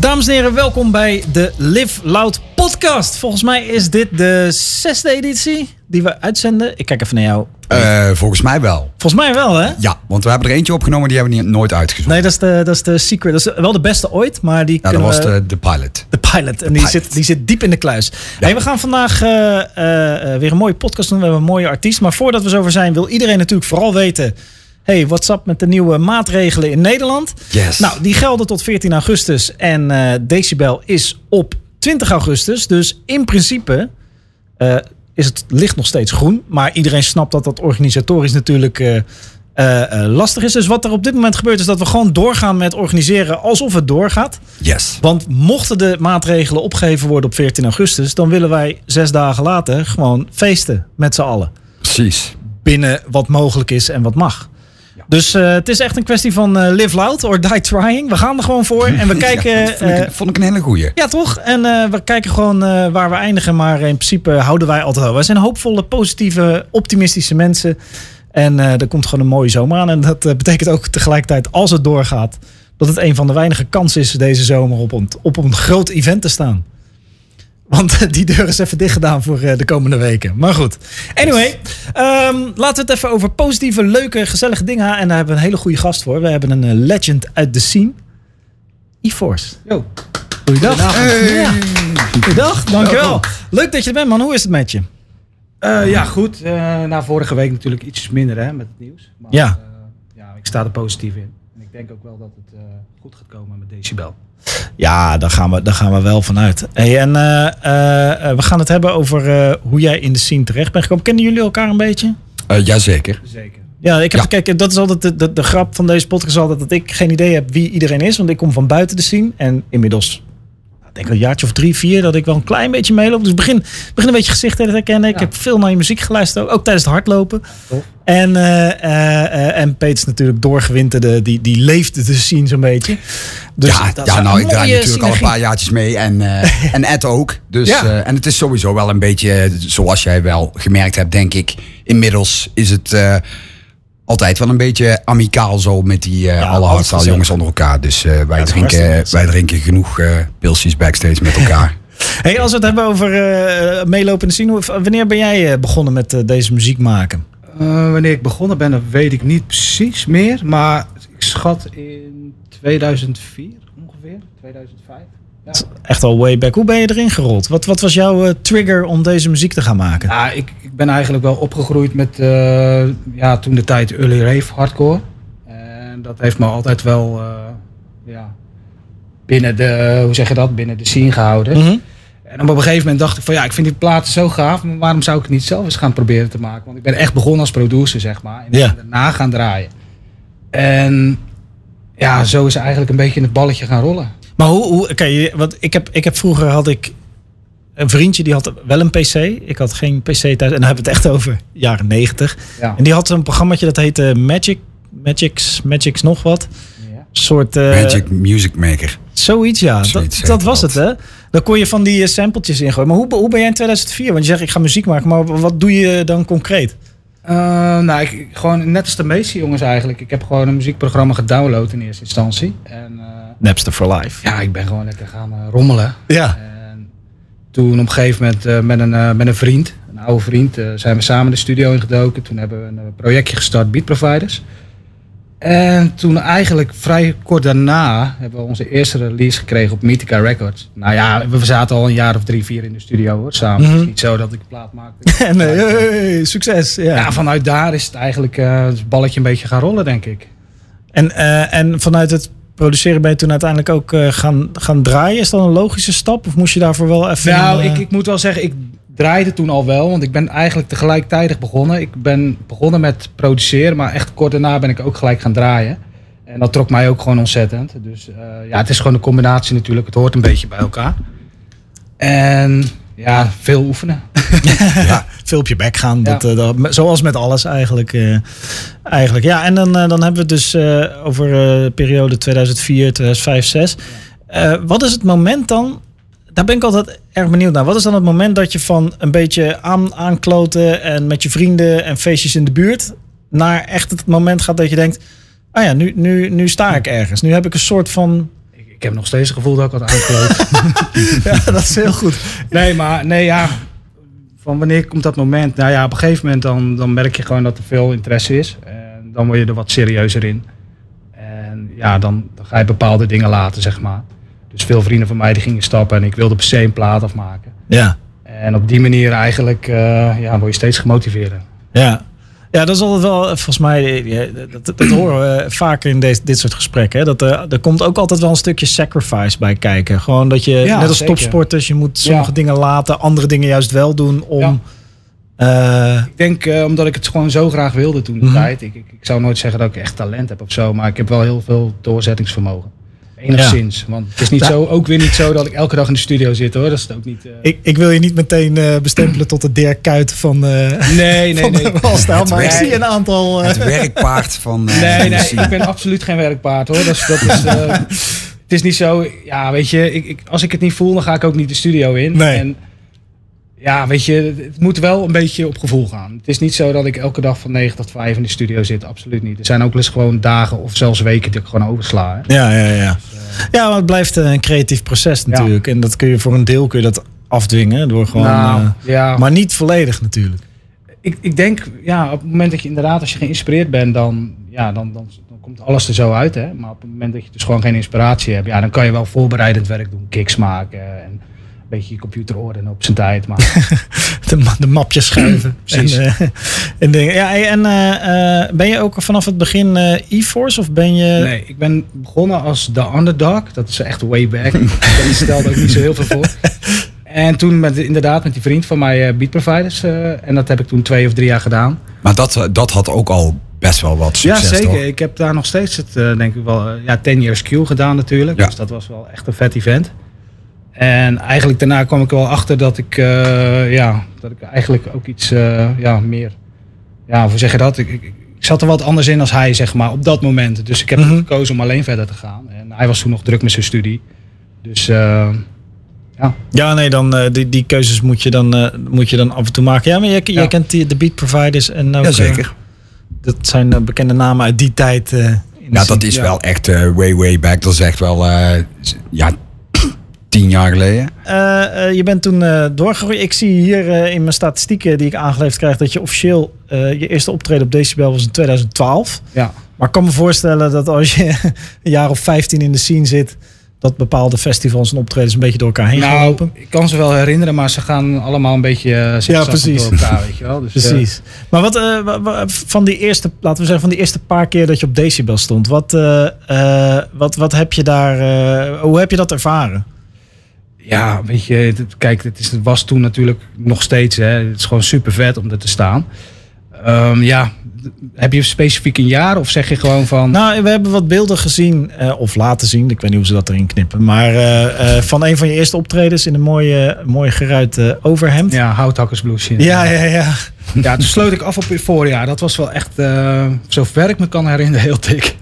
Dames en heren, welkom bij de Live Loud podcast. Volgens mij is dit de zesde editie die we uitzenden. Ik kijk even naar jou. Uh, volgens mij wel. Volgens mij wel, hè? Ja, want we hebben er eentje opgenomen die hebben we niet, nooit uitgezonden. Nee, dat is, de, dat is de secret. Dat is wel de beste ooit, maar die Ja, dat was de, de pilot. De pilot. En die, pilot. Zit, die zit diep in de kluis. Hey, we gaan vandaag uh, uh, weer een mooie podcast doen. We hebben een mooie artiest. Maar voordat we zover zijn, wil iedereen natuurlijk vooral weten... Hey, what's up met de nieuwe maatregelen in Nederland? Yes. Nou, die gelden tot 14 augustus. En uh, Decibel is op 20 augustus. Dus in principe uh, is het licht nog steeds groen. Maar iedereen snapt dat dat organisatorisch natuurlijk uh, lastig is. Dus wat er op dit moment gebeurt is dat we gewoon doorgaan met organiseren alsof het doorgaat. Yes. Want mochten de maatregelen opgegeven worden op 14 augustus... dan willen wij zes dagen later gewoon feesten met z'n allen. Precies. Binnen wat mogelijk is en wat mag. Dus uh, het is echt een kwestie van uh, live loud or die trying. We gaan er gewoon voor en we kijken. Ja, vond, ik, vond, ik, een hele goeie. Ja, toch? En we kijken gewoon waar we eindigen. Maar in principe houden wij altijd wel. Wij zijn hoopvolle, positieve, optimistische mensen. En er komt gewoon een mooie zomer aan. En dat betekent ook tegelijkertijd, als het doorgaat, dat het een van de weinige kansen is deze zomer op een, op een groot event te staan. Want die deur is even dicht gedaan voor de komende weken. Maar goed. Anyway, um, laten we het even over positieve, leuke, gezellige dingen hebben. En daar hebben we een hele goede gast voor. We hebben een uh, legend uit de scene. E-Force. Yo. Goeiedag. Hey. Ja. Goeiedag, dankjewel. Welkom. Leuk dat je er bent, man. Hoe is het met je? Uh, ja, goed. Uh, na vorige week natuurlijk iets minder hè, met het nieuws. Maar, ja. ja, ik sta er positief in. Ik denk ook wel dat het goed gaat komen met Decibel. Ja, daar gaan we, daar gaan we wel vanuit. Hey, en uh, uh, we gaan het hebben over uh, hoe jij in de scene terecht bent gekomen. Kennen jullie elkaar een beetje? jazeker. Zeker. Ja, ik heb, ja. kijk, dat is altijd de, de, de, grap van deze podcast altijd dat ik geen idee heb wie iedereen is. Want ik kom van buiten de scene. En inmiddels, ik denk een jaartje of drie, vier, dat ik wel een klein beetje meeloop. Dus begin, begin een beetje gezichten te herkennen. Ik ja. heb veel naar je muziek geluisterd, ook, ook tijdens het hardlopen. Ja, en, uh, en Peet is natuurlijk doorgewinterde, die, die leefde de scene zo'n beetje. Dus ja, ja nou, ik draai natuurlijk al een paar jaartjes mee. En, uh, en Ed ook. Dus, ja. uh, en het is sowieso wel een beetje, zoals jij wel gemerkt hebt, denk ik. Inmiddels is het uh, altijd wel een beetje amicaal zo met die ja, alle hardstyle jongens onder elkaar. Dus wij, ja, drinken, wij drinken genoeg pilsjes backstage met elkaar. hey, als we het hebben over meelopen in de scene. Wanneer ben jij begonnen met deze muziek maken? wanneer ik begonnen ben, dat weet ik niet precies meer. Maar ik schat in 2004 ongeveer, 2005. Ja. Echt al way back. Hoe ben je erin gerold? Wat, wat was jouw uh, trigger om deze muziek te gaan maken? Ja, ik ben eigenlijk wel opgegroeid met uh, ja, toen de tijd early rave hardcore. En dat heeft me altijd wel uh, ja, binnen de, hoe zeg je dat, binnen de scene gehouden. Mhm. Mm -hmm. En op een gegeven moment dacht ik van ja, ik vind die platen zo gaaf, maar waarom zou ik het niet zelf eens gaan proberen te maken? Want ik ben echt begonnen als producer, zeg maar. En ja. daarna gaan draaien. En ja, zo is eigenlijk een beetje in het balletje gaan rollen. Maar hoe, hoe kijk, want ik heb, ik heb vroeger had ik een vriendje die had wel een PC. Ik had geen PC thuis. En dan hebben we het echt over jaren negentig. Ja. En die had een programmaatje dat heette Magic, Magic's, Magic's nog wat. Ja. soort. Uh, Magic Music Maker. Zoiets, ja. Zoiets dat, dat was het, hè? Dan kon je van die sampletjes ingooien. Maar hoe, hoe ben jij in 2004? Want je zegt, ik ga muziek maken. Maar wat doe je dan concreet? Uh, nou, ik, gewoon net als de meeste jongens eigenlijk. Ik heb gewoon een muziekprogramma gedownload in eerste instantie. En, uh, Napster for Life. Ja, ik ben gewoon lekker gaan uh, rommelen. Ja. En toen op een gegeven moment met, een, met een vriend, een oude vriend, zijn we samen de studio ingedoken. Toen hebben we een projectje gestart, Beat Providers. En toen eigenlijk vrij kort daarna hebben we onze eerste release gekregen op Mythica Records. Nou ja, we zaten al een jaar of drie, vier in de studio hoor, samen. Mhm. Het is niet zo dat ik plaat maakte. nee, hey, succes. Ja. Ja, vanuit daar is het eigenlijk het balletje een beetje gaan rollen, denk ik. En, en vanuit het produceren ben je toen uiteindelijk ook uh, gaan, gaan draaien. Is dat een logische stap? Of moest je daarvoor wel even... Nou, ik, ik moet wel zeggen, ik draaide toen al wel. Want ik ben eigenlijk tegelijkertijd begonnen. Ik ben begonnen met produceren, maar echt kort daarna ben ik ook gelijk gaan draaien. En dat trok mij ook gewoon ontzettend. Dus uh, ja, het is gewoon een combinatie natuurlijk. Het hoort een beetje bij elkaar. En ja, veel oefenen. ja, veel op je bek gaan. Dat, ja. uh, dat, zoals met alles eigenlijk. Uh, eigenlijk. Ja, en dan, uh, dan hebben we het dus over de periode 2004, 2005, 2006. wat is het moment dan? Daar ben ik altijd erg benieuwd naar. Wat is dan het moment dat je van een beetje aan, aankloten en met je vrienden en feestjes in de buurt naar echt het moment gaat dat je denkt... Ah ja, nu, nu, nu sta ik ergens. Nu heb ik een soort van... Ik, heb nog steeds het gevoel dat ik wat aangelopen. ja, dat is heel goed. Nee, maar nee, ja. Van wanneer komt dat moment? Nou ja, op een gegeven moment dan, dan merk je gewoon dat er veel interesse is. En dan word je er wat serieuzer in. En ja, dan, dan ga je bepaalde dingen laten, zeg maar. Dus veel vrienden van mij die gingen stappen en ik wilde per se een plaat afmaken. Ja. En op die manier eigenlijk uh, ja, word je steeds gemotiveerd. Ja. Ja, dat is altijd wel, volgens mij, dat, dat horen we vaker in deze, dit soort gesprekken. Hè? Dat er, er komt ook altijd wel een stukje sacrifice bij kijken. Gewoon dat je, net als topsporters, je moet sommige dingen laten, andere dingen juist wel doen om... Uh, ik denk uh, omdat ik het gewoon zo graag wilde toen de mm -hmm. tijd. Ik, ik, ik, zou nooit zeggen dat ik echt talent heb of zo, maar ik heb wel heel veel doorzettingsvermogen. Enigszins. Want het is niet zo, ook weer niet zo dat ik elke dag in de studio zit hoor. Dat is het ook niet. Uh... Ik, ik wil je niet meteen uh, bestempelen tot de Dirk Kuit van, uh, nee, nee, nee. Maar ik zie een aantal... Het werkpaard van... nee, nee, ik ben absoluut geen werkpaard hoor. Dat is, dat is, het is niet zo... Ja, weet je, ik, ik, als ik het niet voel, dan ga ik ook niet de studio in. Nee. En, ja, weet je, het moet wel een beetje op gevoel gaan. Het is niet zo dat ik elke dag van 9 tot 5 in de studio zit. Absoluut niet. Er zijn ook eens gewoon dagen of zelfs weken die ik gewoon oversla. Hè. Ja, ja, ja. Dus, uh... Ja, maar het blijft een creatief proces natuurlijk. Ja. En dat kun je voor een deel kun je dat afdwingen door gewoon. Nou, uh, ja. Maar niet volledig natuurlijk. Ik, ik denk, ja, op het moment dat je inderdaad, als je geïnspireerd bent, dan, ja, dan, dan, dan komt alles er zo uit. Hè? Maar op het moment dat je dus gewoon geen inspiratie hebt, ja, dan kan je wel voorbereidend werk doen, kicks maken. En, beetje je computer ordenen op zijn tijd. Maar... de, de mapjes schuiven. Precies. En, uh, en, dingen. Ja, en uh, ben je ook vanaf het begin e-force of ben je... Nee, ik ben begonnen als de underdog. Dat is echt way back. ik stelde ook niet zo heel veel voor. En toen met, inderdaad met die vriend van mij Beat Providers. en dat heb ik toen twee of drie jaar gedaan. Maar dat, dat had ook al best wel wat succes, Ja, zeker. Toch? Ik heb daar nog steeds het, denk ik wel, ja, 10 years Q gedaan natuurlijk. Ja. Dus dat was wel echt een vet event. En eigenlijk daarna kwam ik wel achter dat ik, uh, ja, dat ik eigenlijk ook iets uh, ja, meer. Ja, hoe zeg je dat? Ik, ik, ik, zat er wat anders in als hij, zeg maar, op dat moment. Dus ik heb mm -hmm. gekozen om alleen verder te gaan. En hij was toen nog druk met zijn studie. Dus uh, ja. Ja, nee, dan die, die keuzes moet je dan, moet je dan af en toe maken. Ja, maar jij, jij kent die, de beat providers en ook, ja, zeker. dat zijn bekende namen uit die tijd. ja, dat is ja. wel echt way, way back. Dat is echt wel, ja, tien jaar geleden? Uh, uh, je bent toen uh, doorgegroeid. Ik zie hier in mijn statistieken die ik aangeleverd krijg dat je officieel je eerste optreden op Decibel was in 2012. Ja. Maar ik kan me voorstellen dat als je een jaar of 15 in de scene zit, dat bepaalde festivals en optredens een beetje door elkaar heen nou, gaan lopen. Ik kan ze wel herinneren, maar ze gaan allemaal een beetje ja, precies. door elkaar, weet je wel. Dus, precies. Maar wat van die eerste, laten we zeggen, van die eerste paar keer dat je op Decibel stond, wat, wat, wat heb je daar, hoe heb je dat ervaren? Ja, weet je, het, kijk, het, is, het was toen natuurlijk nog steeds. Hè, het is gewoon super vet om er te staan. Um, ja, heb je specifiek een jaar of zeg je gewoon van. Nou, we hebben wat beelden gezien, uh, of laten zien. Ik weet niet hoe ze dat erin knippen. Maar uh, uh, van een van je eerste optredens in een mooie, mooie geruite overhemd. Ja, houthakkersbloesje. Ja, ja, ja. Ja, toen sloot ik af op voorjaar. Dat was wel echt, zover ik me kan herinneren, heel dik.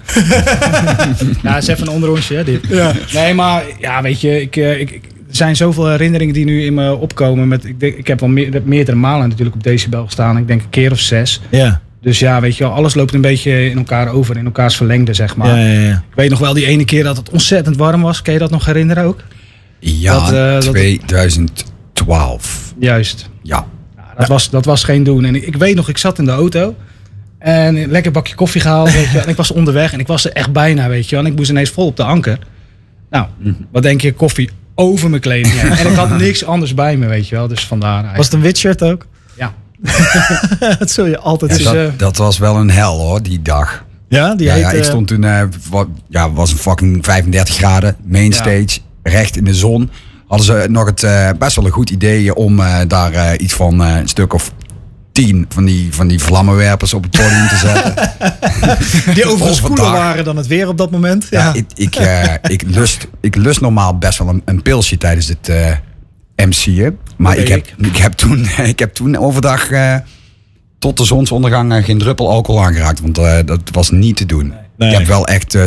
ja, is even een hè, dit. Ja. Nee, maar ja, weet je, ik, ik, ik zijn zoveel herinneringen die nu in me opkomen. Met, ik, denk, ik heb al meer, meerdere malen natuurlijk op Decibel gestaan. Ik denk een keer of zes. Ja. Dus ja, weet je wel, alles loopt een beetje in elkaar over, in elkaars verlengde, zeg maar. Ja, ja, ja. Ik weet nog wel die ene keer dat het ontzettend warm was. Kun je dat nog herinneren ook? Ja, dat, uh, 2012. Juist. Ja. ja dat, Was, dat was geen doen. En ik, ik weet nog, ik zat in de auto. En een lekker bakje koffie gehaald, weet je. En ik was onderweg en ik was er echt bijna, weet je. En ik moest ineens vol op de anker. Nou, wat denk je, koffie over mijn kleding heen. En ik had niks anders bij me, weet je wel. Dus vandaar eigenlijk. Was het een wit shirt ook? Ja. dat zul je altijd ja, zien. Dat, dat, was wel een hel hoor, die dag. Ja, die ja, heet, ja, ik stond toen, uh, wat, ja, was een fucking 35 graden, mainstage, ja. recht in de zon. Hadden ze nog het uh, best wel een goed idee om uh, daar iets van een stuk of tien van die, van die vlammenwerpers op het podium te zetten. die overigens koeler waren dan het weer op dat moment. Ja, ja ik, ik, uh, ik, lust, ik lust normaal best wel een, een pilsje tijdens het uh, MC'en. Maar ik heb, ik, heb toen, ik heb toen overdag uh, tot de zonsondergang geen druppel alcohol aangeraakt. Want dat was niet te doen. Nee. Ik heb wel echt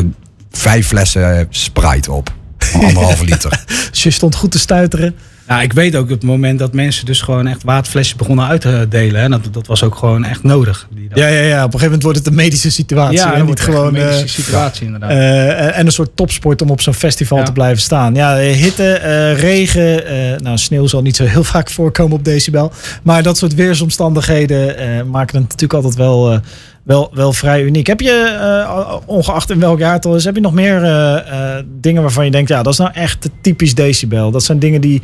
vijf flessen Sprite op. Anderhalve liter. dus je stond goed te stuiteren. Ja, ik weet ook op het moment dat mensen dus gewoon echt waterflesjes begonnen uit te delen. Hè, dat, dat was ook gewoon echt nodig. Ja, ja, ja, op een gegeven moment wordt het een medische situatie. Ja, en niet gewoon een medische situatie inderdaad. Uh, en een soort topsport om op zo'n festival te blijven staan. Ja, hitte, uh, regen, nou sneeuw zal niet zo heel vaak voorkomen op decibel. Maar dat soort weersomstandigheden maken het natuurlijk altijd wel wel, wel vrij uniek. Heb je, uh, ongeacht in welk jaar het is, heb je nog meer uh, uh, dingen waarvan je denkt, ja, dat is nou echt typisch decibel. Dat zijn dingen die,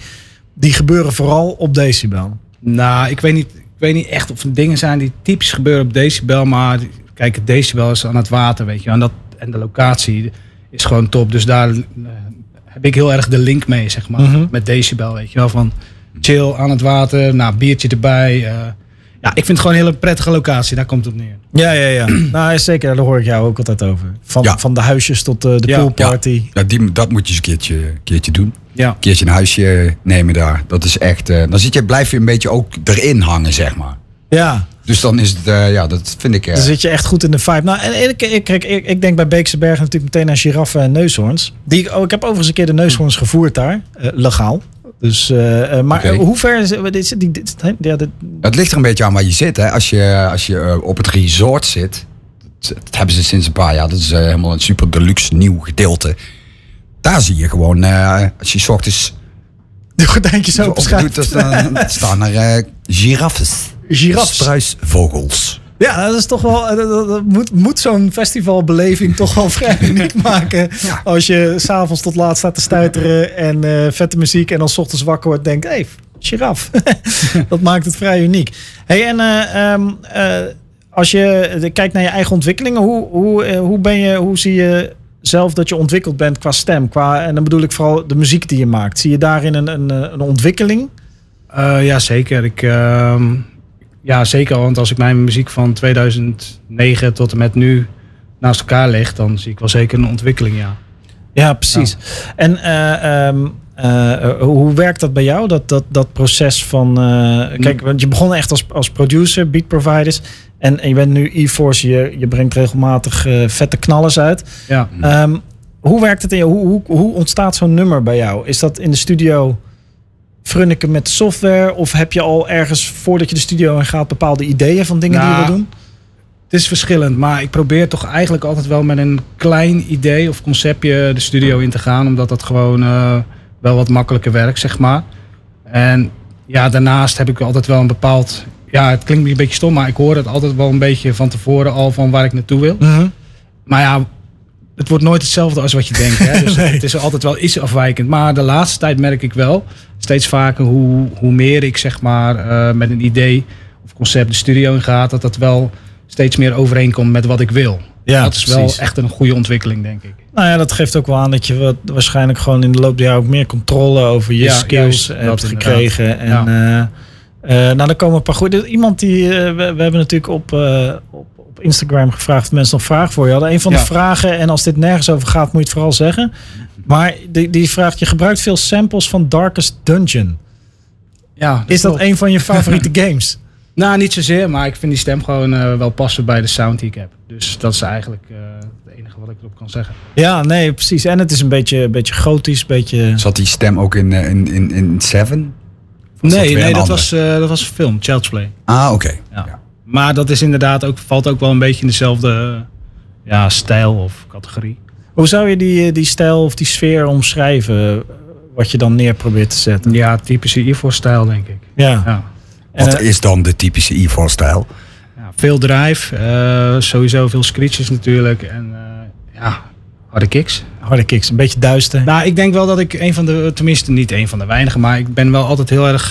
die gebeuren vooral op decibel. Nou, ik weet niet, ik weet niet echt of er dingen zijn die typisch gebeuren op decibel, maar kijk, het decibel is aan het water, weet je, en, dat, en de locatie is gewoon top. Dus daar heb ik heel erg de link mee, zeg maar, mm met decibel, weet je wel, van chill aan het water, nou, biertje erbij, ja, ik vind het gewoon een hele prettige locatie. Daar komt het op neer. Ja, ja, ja. nou, zeker. Daar hoor ik jou ook altijd over. Van, van de huisjes tot de, de poolparty. Ja, die, dat moet je eens een keertje, keertje doen. Ja. Een keertje een huisje nemen daar. Dat is echt... Uh, dan zit je, blijf je een beetje ook erin hangen, zeg maar. Ja. Dus dan is het, uh, ja, dat vind ik... Dan zit je echt goed in de vibe. Nou, en ik, ik, ik, ik, denk bij Beekse Bergen natuurlijk meteen aan giraffen en neushoorns. Die, oh, ik heb overigens een keer de neushoorns gevoerd daar. legaal. Dus, uh, maar okay. hoe ver is dit? Ja, dit... Het ligt er een beetje aan waar je zit. Hè. Als je, als je op het resort zit, dat, dat, hebben ze sinds een paar jaar. Dat is uh, helemaal een super deluxe nieuw gedeelte. Daar zie je gewoon, als je ochtends... De gordijntjes dan staan er giraffes. Giraffes. Struisvogels. Ja, dat is toch wel. Dat, moet, moet zo'n festivalbeleving toch wel vrij uniek maken. Als je s'avonds tot laat staat te stuiteren en uh, vette muziek en dan s ochtends wakker wordt, denkt: hé, hey, giraf. dat maakt het vrij uniek. Hey, en uh, um, uh, als je kijkt naar je eigen ontwikkelingen, hoe, hoe, hoe, ben je, hoe zie je zelf dat je ontwikkeld bent qua stem? Qua, en dan bedoel ik vooral de muziek die je maakt. Zie je daarin een, een, een ontwikkeling? ja, zeker. Ik. Ehm, ja, zeker. Want als ik mijn muziek van 2009 tot en met nu naast elkaar leg, dan zie ik wel zeker een ontwikkeling, ja. Ja, precies. En uh, um, uh, hoe werkt dat bij jou, dat, dat, dat proces van... Uh, kijk, want je begon echt als, als producer, beat providers. En, en je bent nu e-force, je, je brengt regelmatig vette knallers uit. Ja. Um, hoe werkt het in jou? Hoe, hoe, hoe ontstaat zo'n nummer bij jou? Is dat in de studio frunniken met software? Of heb je al ergens voordat je de studio in gaat bepaalde ideeën van dingen die je wil nou, doen? Het is verschillend, maar ik probeer toch eigenlijk altijd wel met een klein idee of conceptje de studio in te gaan. Omdat dat gewoon uh, wel wat makkelijker werkt, zeg maar. En ja, daarnaast heb ik altijd wel een bepaald. Ja, het klinkt een beetje stom, maar ik hoor het altijd wel een beetje van tevoren al van waar ik naartoe wil. Mhm. Maar ja, het wordt nooit hetzelfde als wat je denkt. Hè? Dus het is altijd wel iets afwijkend. Maar de laatste tijd merk ik wel steeds vaker hoe, hoe meer ik zeg maar uh, met een idee of concept de studio in gaat, dat dat wel steeds meer overeenkomt met wat ik wil. Ja, dat is wel echt een goede ontwikkeling, denk ik. Nou ja, dat geeft ook wel aan dat je wat, waarschijnlijk gewoon in de loop der jaren ook meer controle over je skills hebt gekregen. En ja. uh, nou, dan komen een paar goede. Iemand die we, we, hebben natuurlijk op, op Instagram gevraagd of mensen nog vragen voor je hadden. Een van de vragen, en als dit nergens over gaat, moet je het vooral zeggen. Maar die, die vraagt, je gebruikt veel samples van Darkest Dungeon. Ja, is dat een van je favoriete games? Nou, niet zozeer, maar ik vind die stem gewoon uh, wel passen bij de sound die ik heb. Dus dat is eigenlijk uh, het enige wat ik erop kan zeggen. Ja, nee, precies. En het is een beetje, een beetje gotisch, beetje... Zat die stem ook in, uh, in, in, in Seven? Nee, nee dat, was, dat was een film, Child's Play. Ah, oké. Okay. Ja. ja. Maar dat is inderdaad ook, valt ook wel een beetje in dezelfde ja, stijl of categorie. Hoe zou je die, die stijl of die sfeer omschrijven? Wat je dan neer probeert te zetten? Ja, typische Ivor-stijl, denk ik. Ja. ja. Wat is dan de typische Ivor-stijl? Ja, veel drive, uh, sowieso veel screeches natuurlijk. En uh, ja, harde kicks. Harde kicks, een beetje duister. Nou, ik denk wel dat ik een van de, tenminste niet een van de weinigen, maar ik ben wel altijd heel erg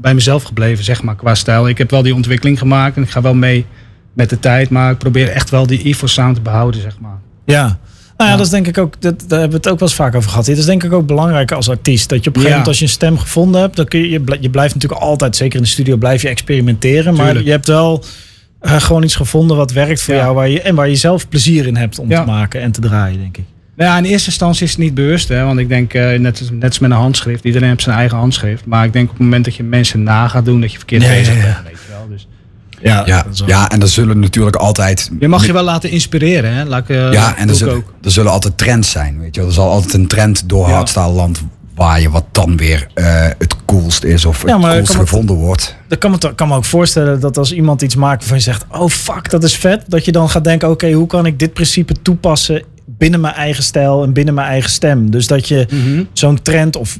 bij, mezelf gebleven, zeg maar, qua stijl. Ik heb wel die ontwikkeling gemaakt en ik ga wel mee met de tijd, maar ik probeer echt wel die Ivo sound te behouden, zeg maar. Ja. Nou ja, dat is denk ik ook, dat, daar hebben we het ook wel eens vaak over gehad. Dit is denk ik ook belangrijk als artiest. Dat je op een gegeven moment als je een stem gevonden hebt, dan kun je, je blijft natuurlijk altijd, zeker in de studio, blijf je experimenteren. Maar je hebt wel uh, gewoon iets gevonden wat werkt voor jou waar je, en waar je zelf plezier in hebt om te maken en te draaien, denk ik. Nou ja, in eerste instantie is het niet bewust, hè, want ik denk, uh, net, net als met een handschrift, iedereen heeft zijn eigen handschrift. Maar ik denk op het moment dat je mensen na gaat doen, dat je verkeerd bezig bent, weet je wel. Dus, ja, ja, ja, en er zullen natuurlijk altijd. Je mag je wel laten inspireren, hè? Laat ik, uh, ja, en er zullen, er zullen altijd trends zijn. Weet je, er zal altijd een trend door ja. hardstyle land waaien wat dan weer uh, het coolst is of het coolst gevonden wordt. Dat kan me, kan me ook voorstellen dat als iemand iets maakt waarvan je zegt, oh fuck, dat is vet. Dat je dan gaat denken, oké, hoe kan ik dit principe toepassen binnen mijn eigen stijl en binnen mijn eigen stem. Dus dat je mhm. zo'n trend of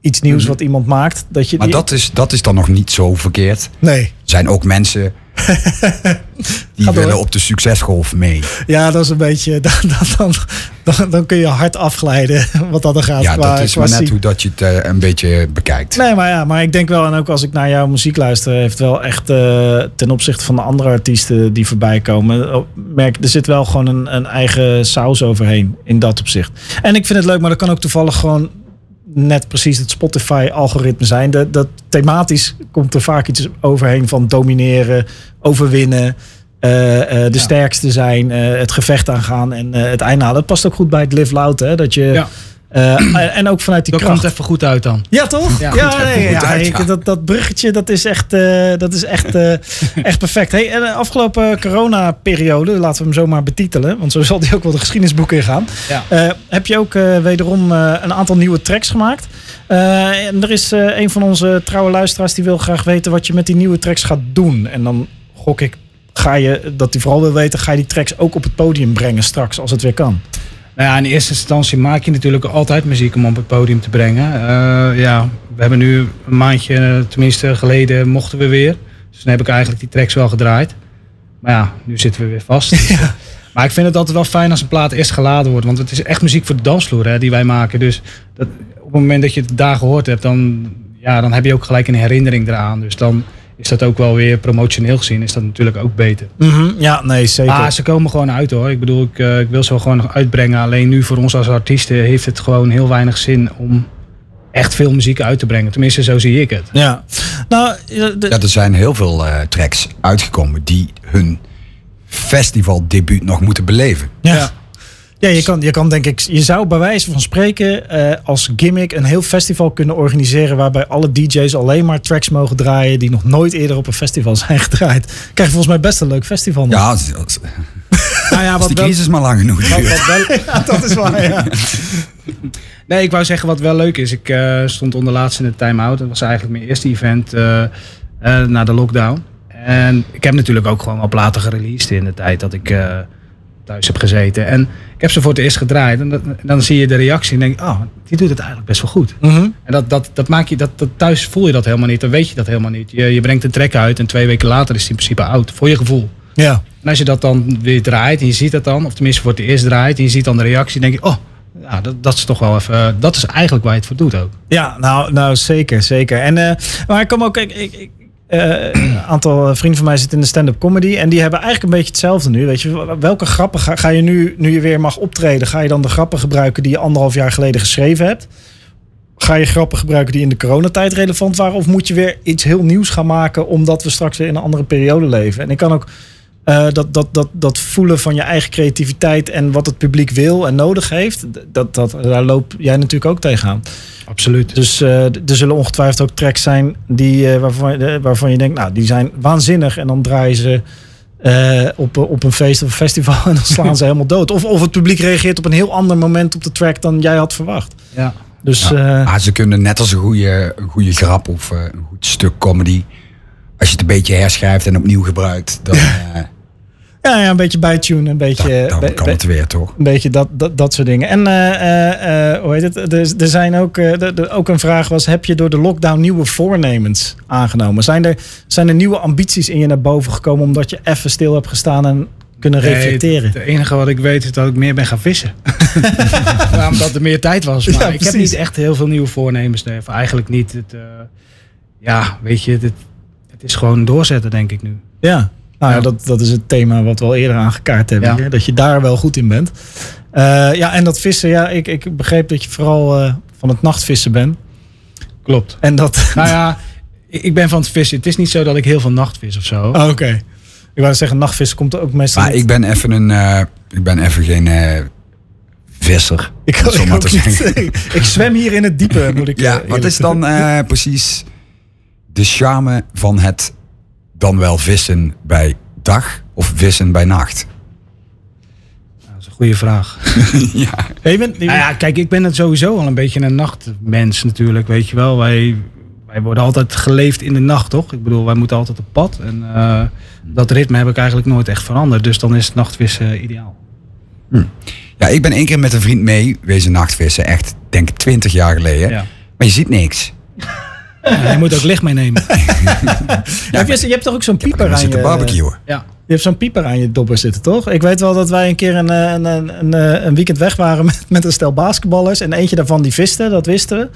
iets nieuws mhm. wat iemand maakt. Dat je maar dat, is, dat is dan nog niet zo verkeerd. Nee. Er zijn ook mensen die willen op de succesgolf mee. Ja, dat is een beetje. Dan, dan, dan, dan kun je hard afglijden. Wat dat er gaat. Ja, dat is maar net hoe dat je het uh, een beetje bekijkt. Nee, maar ja, maar ik denk wel, en ook als ik naar jouw muziek luister, heeft wel echt uh, ten opzichte van de andere artiesten die voorbij komen, oh, merk er zit wel gewoon een, een eigen saus overheen in dat opzicht. En ik vind het leuk, maar dat kan ook toevallig gewoon net precies het Spotify-algoritme zijn. Dat, dat thematisch komt er vaak iets overheen van domineren, overwinnen. Uh, uh, de sterkste zijn, uh, het gevecht aangaan en het einde halen. Dat past ook goed bij het Live Loud. Hè? Dat je, ja. Uh, en ook vanuit die dat kracht. komt even goed uit dan. Ja, toch? Ja, ja, nee, ja, ja. dat, dat bruggetje, dat is echt, uh, dat is echt, uh, echt perfect. Hey, en de afgelopen corona-periode, laten we hem zomaar betitelen, want zo zal die ook wel de geschiedenisboeken ingaan. Ja. heb je ook wederom een aantal nieuwe tracks gemaakt. en er is een van onze trouwe luisteraars die wil graag weten wat je met die nieuwe tracks gaat doen. En dan gok ik, ga je, dat hij vooral wil weten, ga je die tracks ook op het podium brengen straks, als het weer kan? Nou ja, in eerste instantie maak je natuurlijk altijd muziek om op het podium te brengen. Uh, ja, we hebben nu een maandje, tenminste geleden, mochten we weer. Dus dan heb ik eigenlijk die tracks wel gedraaid. Maar ja, nu zitten we weer vast. Ja. Maar ik vind het altijd wel fijn als een plaat eerst geladen wordt. Want het is echt muziek voor de dansvloer hè, die wij maken. Dus dat, op het moment dat je het daar gehoord hebt, dan, ja, dan heb je ook gelijk een herinnering eraan. Dus dan is dat ook wel weer promotioneel gezien, is dat natuurlijk ook beter. Mm Ja, nee, zeker. Maar ze komen gewoon uit hoor. Ik bedoel, ik, uh, ik wil ze wel gewoon nog uitbrengen. Alleen nu voor ons als artiesten heeft het gewoon heel weinig zin om echt veel muziek uit te brengen. Tenminste, zo zie ik het. Ja, nou, ja, er zijn heel veel uh, tracks uitgekomen die hun festivaldebuut nog moeten beleven. Ja. Ja, je kan, je kan denk ik, je zou bij wijze van spreken uh, als gimmick een heel festival kunnen organiseren waarbij alle DJ's alleen maar tracks mogen draaien die nog nooit eerder op een festival zijn gedraaid. Krijg je volgens mij best een leuk festival. Nog. Ja, als, als, nou ja, wat de crisis wel, maar lang genoeg. Wat, wat wel, ja, dat is waar, ja. Nee, ik wou zeggen wat wel leuk is. Ik uh, stond onder laatst in de time-out. Dat was eigenlijk mijn eerste event uh, na de lockdown. En ik heb natuurlijk ook gewoon wel platen gereleased in de tijd dat ik thuis heb gezeten. En ik heb ze voor het eerst gedraaid. En dan zie je de reactie en denk oh, die doet het eigenlijk best wel goed. Mhm. En dat, dat, dat maak je, dat, dat, thuis voel je dat helemaal niet. Dan weet je dat helemaal niet. Je, je brengt een track uit en twee weken later is het in principe oud. Voor je gevoel. Ja. En als je dat dan weer draait en je ziet dat dan, of tenminste voor het eerst draait en je ziet dan de reactie, denk je, oh, ja, dat, dat is toch wel even. Dat is eigenlijk waar je het voor doet ook. Ja, nou, nou zeker, zeker. En, uh, maar ik kom ook. Ik, ik, uh, een aantal vrienden van mij zitten in de stand-up comedy. En die hebben eigenlijk een beetje hetzelfde nu. Weet je, welke grappen ga, ga, je nu, nu je weer mag optreden, ga je dan de grappen gebruiken die je anderhalf jaar geleden geschreven hebt? Ga je grappen gebruiken die in de coronatijd relevant waren? Of moet je weer iets heel nieuws gaan maken omdat we straks weer in een andere periode leven? En ik kan ook uh, dat, dat, dat, dat voelen van je eigen creativiteit en wat het publiek wil en nodig heeft, dat, dat, daar loop jij natuurlijk ook tegenaan. Absoluut. Dus uh, er zullen ongetwijfeld ook tracks zijn die, uh, waarvan, waarvan je denkt, nou, die zijn waanzinnig. En dan draaien ze op, op een feest of een festival en dan slaan ze helemaal dood. Of, of het publiek reageert op een heel ander moment op de track dan jij had verwacht. Ja. Dus, ja. maar ze kunnen net als een goede, een goede grap of een goed stuk comedy. Als je het een beetje herschrijft en opnieuw gebruikt, dan. Ja, ja, een beetje bijtune, een beetje... Dan, dan kan het weer, toch? Een beetje dat, dat, dat soort dingen. En uh, uh, hoe heet het? Er, er zijn ook, er, ook een vraag was, heb je door de lockdown nieuwe voornemens aangenomen? Zijn er, zijn er nieuwe ambities in je naar boven gekomen omdat je even stil hebt gestaan en kunnen reflecteren? Het enige wat ik weet is dat ik meer ben gaan vissen. omdat er meer tijd was. Maar ik heb niet echt heel veel nieuwe voornemens. Nee, eigenlijk niet. Het, ja, weet je, het, het is gewoon doorzetten, denk ik nu. Ja. Nou ja, dat, dat is het thema wat we al eerder aangekaart hebben. Ja. Dat je daar wel goed in bent. Uh, ja, en dat vissen, ja, ik, ik begreep dat je vooral uh, van het nachtvissen bent. Klopt. En dat. Nou ja, ik ben van het vissen. Het is niet zo dat ik heel veel nachtvis of zo. Oh, Oké. Ik wou zeggen, nachtvissen komt er ook meestal. Maar ik ben even een. Uh, ik ben even geen visser. Ik, kan ik, ik zwem hier in het diepe, moet ik Ja, wat is dan precies de charme van het dan wel vissen bij dag of vissen bij nacht? Nou, dat is een Goeie vraag. ja. Hey, ben, nou ja, kijk, ik ben het sowieso al een beetje een nachtmens natuurlijk, weet je wel. Wij, wij worden altijd geleefd in de nacht, toch? Ik bedoel, wij moeten altijd op pad. En uh, dat ritme heb ik eigenlijk nooit echt veranderd. Dus dan is het nachtvissen ideaal. Hm. Ja, ik ben één keer met een vriend mee wezen nachtvissen. Echt, denk ik, twintig jaar geleden. Ja. Maar je ziet niks. Ja, je moet ook licht meenemen. ja, je, je, hebt toch ook zo'n pieper aan je... barbecue. Ja. Je hebt zo'n pieper aan je dobber zitten, toch? Ik weet wel dat wij een keer een, een, een, een weekend weg waren met, met een stel basketballers. En eentje daarvan die viste, dat wisten we.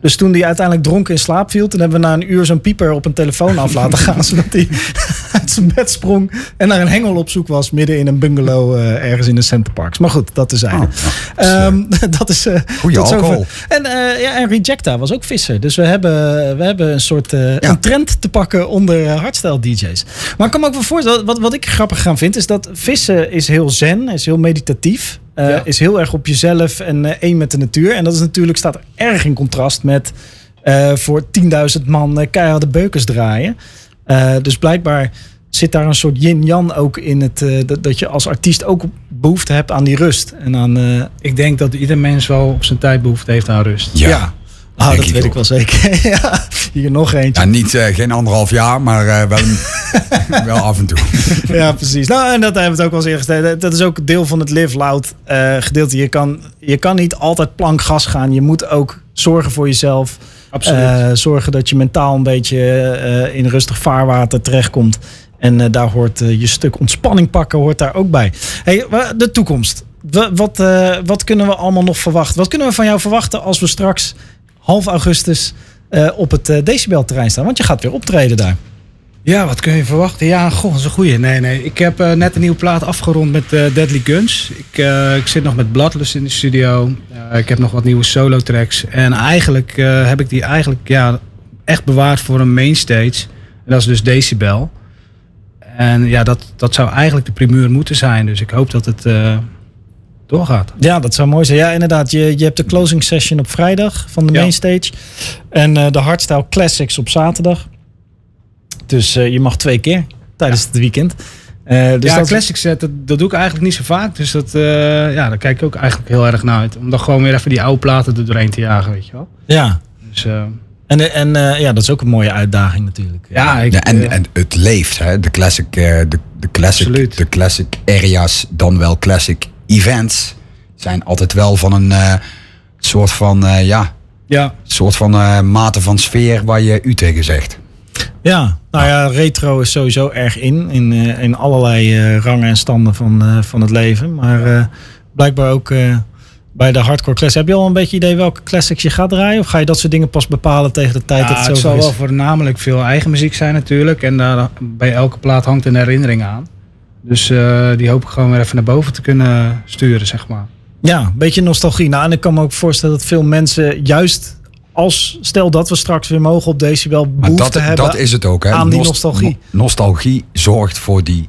Dus toen die uiteindelijk dronken in slaap viel, toen hebben we na een uur zo'n pieper op een telefoon af laten gaan. zodat hij uit zijn bed sprong en naar een hengel op zoek was midden in een bungalow uh, ergens in de Centerparks. Maar goed, dat te zijn. Oh, um, dat is. Uh, Goeie alcohol. En, uh, ja, en Rejecta was ook visser. Dus we hebben, we hebben een soort een trend te pakken onder hardstyle DJ's. Maar ik kan me ook wel voorstellen, wat, wat ik grappig gaan vind, is dat vissen is heel zen, is heel meditatief. Uh, Is heel erg op jezelf en één met de natuur. En dat is natuurlijk, staat erg in contrast met voor 10.000 man keiharde beukers draaien. dus blijkbaar zit daar een soort yin-yang ook in het dat, dat, je als artiest ook behoefte hebt aan die rust. En aan, ik denk dat ieder mens wel op zijn tijd behoefte heeft aan rust. ja. Ah, dat weet ik wel zeker. ja, hier nog eentje. Ja, niet, uh, geen anderhalf jaar, maar uh, wel, wel af en toe. ja, precies. Nou, en dat hebben we het ook al eens eerder gezegd. Dat is ook deel van het live loud uh, gedeelte. Je kan, je kan niet altijd plank gas gaan. Je moet ook zorgen voor jezelf. Absoluut. zorgen dat je mentaal een beetje in rustig vaarwater terechtkomt. En daar hoort je stuk ontspanning pakken hoort daar ook bij. Hey, de toekomst. Wat, wat kunnen we allemaal nog verwachten? Wat kunnen we van jou verwachten als we straks half augustus op het Decibel-terrein staan. Want je gaat weer optreden daar. Ja, wat kun je verwachten? Ja, goh, dat is een goeie. Nee, nee. Ik heb net een nieuwe plaat afgerond met Deadly Guns. Ik, ik zit nog met Bloodless in de studio. ik heb nog wat nieuwe solo tracks. En eigenlijk heb ik die eigenlijk ja, echt bewaard voor een mainstage. En dat is dus Decibel. En ja, dat, dat zou eigenlijk de primeur moeten zijn. Dus ik hoop dat het doorgaat. Ja, dat zou mooi zijn. Ja, inderdaad. Je, je hebt de closing session op vrijdag van de ja. mainstage. En uh, de Hardstyle Classics op zaterdag. Dus uh, je mag twee keer tijdens het weekend. Dus ja, dat classics dat, dat doe ik eigenlijk niet zo vaak. Dus dat, ja, daar kijk ik ook eigenlijk heel erg naar uit. Om dan gewoon weer even die oude platen er doorheen te jagen, weet je wel. Ja. Dus, en en ja, dat is ook een mooie uitdaging natuurlijk. Ja, ik, ja en, en het leeft, hè? De classic, de, de classic, de classic areas, dan wel classic events zijn altijd wel van een uh, soort van, uh, ja, ja. soort van uh, mate van sfeer waar je u tegen zegt. Ja, nou ja, retro is sowieso erg in, in, in allerlei rangen en standen van, van het leven. Maar blijkbaar ook bij de hardcore classics. Heb je al een beetje idee welke classics je gaat draaien? Of ga je dat soort dingen pas bepalen tegen de tijd ja, dat het zo is? Het zal wel voornamelijk veel eigen muziek zijn natuurlijk. En daar, bij elke plaat hangt een herinnering aan. Dus uh, die hoop ik gewoon weer even naar boven te kunnen sturen, zeg maar. Ja, een beetje nostalgie. Nou, en ik kan me ook voorstellen dat veel mensen juist als stel dat we straks weer mogen op decibel behoefte dat, hebben dat is het ook, hè? aan die nostalgie. nostalgie zorgt voor die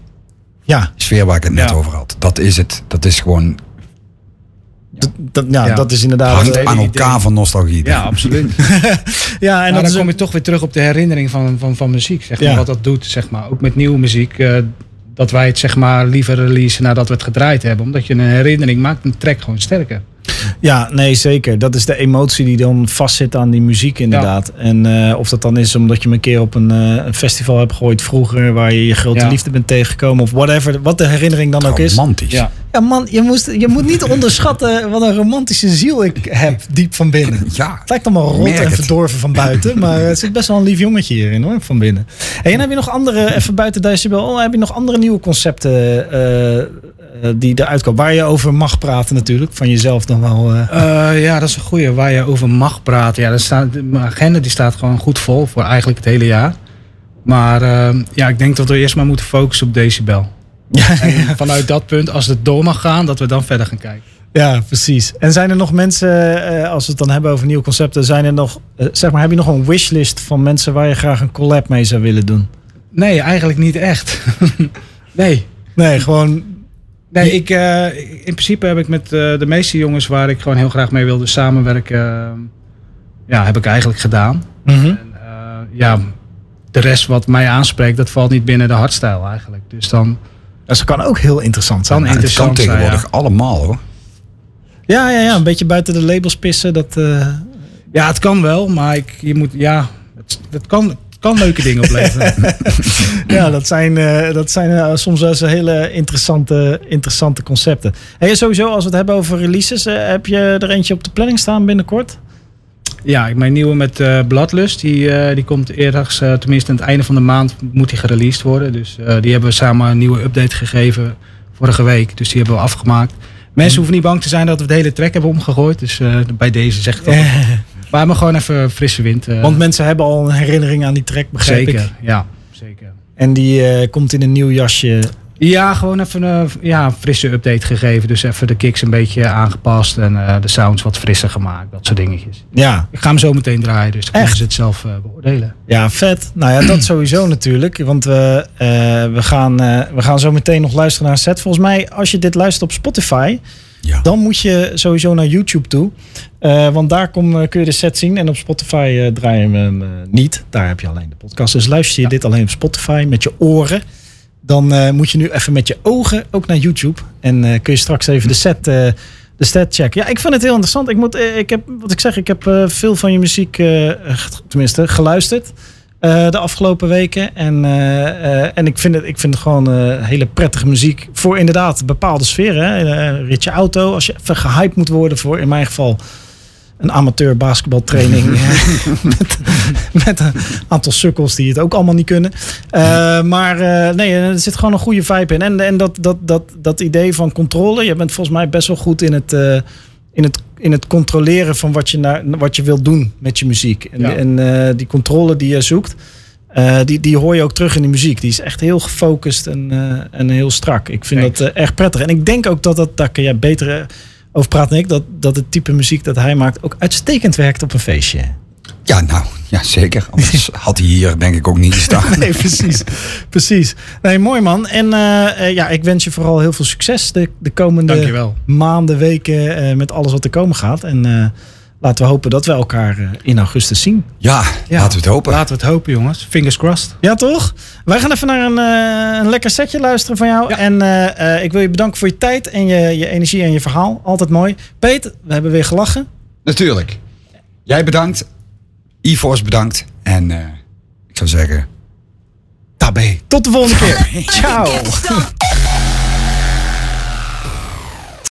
ja. sfeer waar ik het net over had. Dat is het. Dat is gewoon dat, ja, ja, dat is inderdaad... Hangt aan elkaar van nostalgie. Ja, absoluut. ja, en dan kom je toch weer terug op de herinnering van, van, van muziek. Zeg maar, Wat dat doet, zeg maar. Ook met nieuwe muziek. Uh, dat wij het zeg maar liever releasen nadat we het gedraaid hebben. Omdat je een herinnering maakt een track gewoon sterker. Ja, nee, zeker. Dat is de emotie die dan vastzit aan die muziek inderdaad. En uh, of dat dan is omdat je me een keer op een, uh, een, festival hebt gegooid vroeger... waar je je grote ja. liefde bent tegengekomen of whatever. Wat de herinnering dan ook is. Romantisch. Ja. ja, man, je, moest, je moet niet onderschatten wat een romantische ziel ik heb diep van binnen. Ja, het lijkt allemaal rot en verdorven van buiten. maar er zit best wel een lief jongetje hierin hoor, van binnen. Hey, en heb je nog andere, even buiten Decibel... Oh, heb je nog andere nieuwe concepten... Uh, die eruit komen. Waar je over mag praten natuurlijk, van jezelf dan wel. Uh... Uh, ja, dat is een goede. Waar je over mag praten. Ja, staat, mijn agenda die staat gewoon goed vol voor eigenlijk het hele jaar. Maar ja, ik denk dat we eerst maar moeten focussen op decibel. Ja, en vanuit dat punt, als het door mag gaan, dat we dan verder gaan kijken. Ja, precies. En zijn er nog mensen, als we het dan hebben over nieuwe concepten, zijn er nog, zeg maar, heb je nog een wishlist van mensen waar je graag een collab mee zou willen doen? Nee, eigenlijk niet echt. nee. Nee, gewoon Nee, ik, uh, in principe heb ik met uh, de meeste jongens waar ik gewoon heel graag mee wilde samenwerken, uh, ja, heb ik eigenlijk gedaan. Mm -hmm. en, ja, de rest wat mij aanspreekt, dat valt niet binnen de hardstyle eigenlijk. Dus dan Dat kan ook heel interessant zijn. Kan interessant het kan tegenwoordig allemaal hoor. Ja, ja, ja, een beetje buiten de labels pissen. Dat, uh... Ja, het kan wel, maar ik, je moet, ja, het, het kan, kan leuke dingen opleveren. ja, dat zijn, uh, dat zijn uh, soms wel eens hele interessante, interessante concepten. En sowieso, als we het hebben over releases, heb je er eentje op de planning staan binnenkort? Ja, mijn nieuwe met uh, Bladlust, die, uh, die komt eerder, uh, tenminste aan het einde van de maand moet die gereleased worden. Dus die hebben we samen een nieuwe update gegeven vorige week. Dus die hebben we afgemaakt. Mensen hoeven niet bang te zijn dat we de hele track hebben omgegooid. Dus bij deze zeg ik dat. maar we gewoon even frisse wind. Want mensen hebben al een herinnering aan die track, zeker, ik. ja, zeker. En die komt in een nieuw jasje ja, gewoon even een ja, frisse update gegeven. Dus even de kicks een beetje aangepast en uh, de sounds wat frisser gemaakt. Dat soort dingetjes. Ja. Ik ga hem zo meteen draaien, dus kunnen ze het zelf uh, beoordelen. Ja, vet. Nou ja, dat sowieso natuurlijk. Want we, uh, we, gaan, we gaan zo meteen nog luisteren naar een set. Volgens mij, als je dit luistert op Spotify... Ja. Dan moet je sowieso naar YouTube toe. want daar kom, kun je de set zien. En op Spotify draai je hem niet. Daar heb je alleen de podcast. Dus luister je ja. dit alleen op Spotify met je oren dan uh, moet je nu even met je ogen ook naar YouTube. En uh, kun je straks even de set, uh, de set checken. Ja, ik vind het heel interessant. Ik, moet, ik heb, wat ik zeg, ik heb veel van je muziek, tenminste, geluisterd. De afgelopen weken. En, en ik, vind het, ik vind het gewoon hele prettige muziek. Voor inderdaad bepaalde sferen. ritje auto. Als je even gehyped moet worden voor, in mijn geval een amateur basketbaltraining met, met, een aantal sukkels die het ook allemaal niet kunnen. Uh, maar uh, nee, er zit gewoon een goede vibe in. En, en dat, dat, dat, dat idee van controle. Je bent volgens mij best wel goed in het, uh, in het, in het controleren van wat je, naar, wat je wilt doen met je muziek. En, ja. en die controle die je zoekt. die, die hoor je ook terug in de muziek. Die is echt heel gefocust en, en heel strak. Ik vind dat erg prettig. En ik denk ook dat dat, daar kun je beter over praat ik, dat, dat het type muziek dat hij maakt ook uitstekend werkt op een feestje. Ja, nou, ja, zeker. Anders had hij hier denk ik ook niet gestaan. nee, precies. precies. Nee, mooi man. En uh, ja, ik wens je vooral heel veel succes de, de komende maanden, weken uh, met alles wat er komen gaat. En uh, laten we hopen dat we elkaar eh, in augustus zien. Ja, ja, laten we het hopen. Laten we het hopen, jongens. Fingers crossed. Ja, toch? Wij gaan even naar een, uh, een lekker setje luisteren van jou. Ja. En uh, ik wil je bedanken voor je tijd en je, je energie en je verhaal. Altijd mooi. Peet, we hebben weer gelachen. Natuurlijk. Jij bedankt. Ivors bedankt. En ik zou zeggen... Tabé. Tot de volgende keer. Ciao.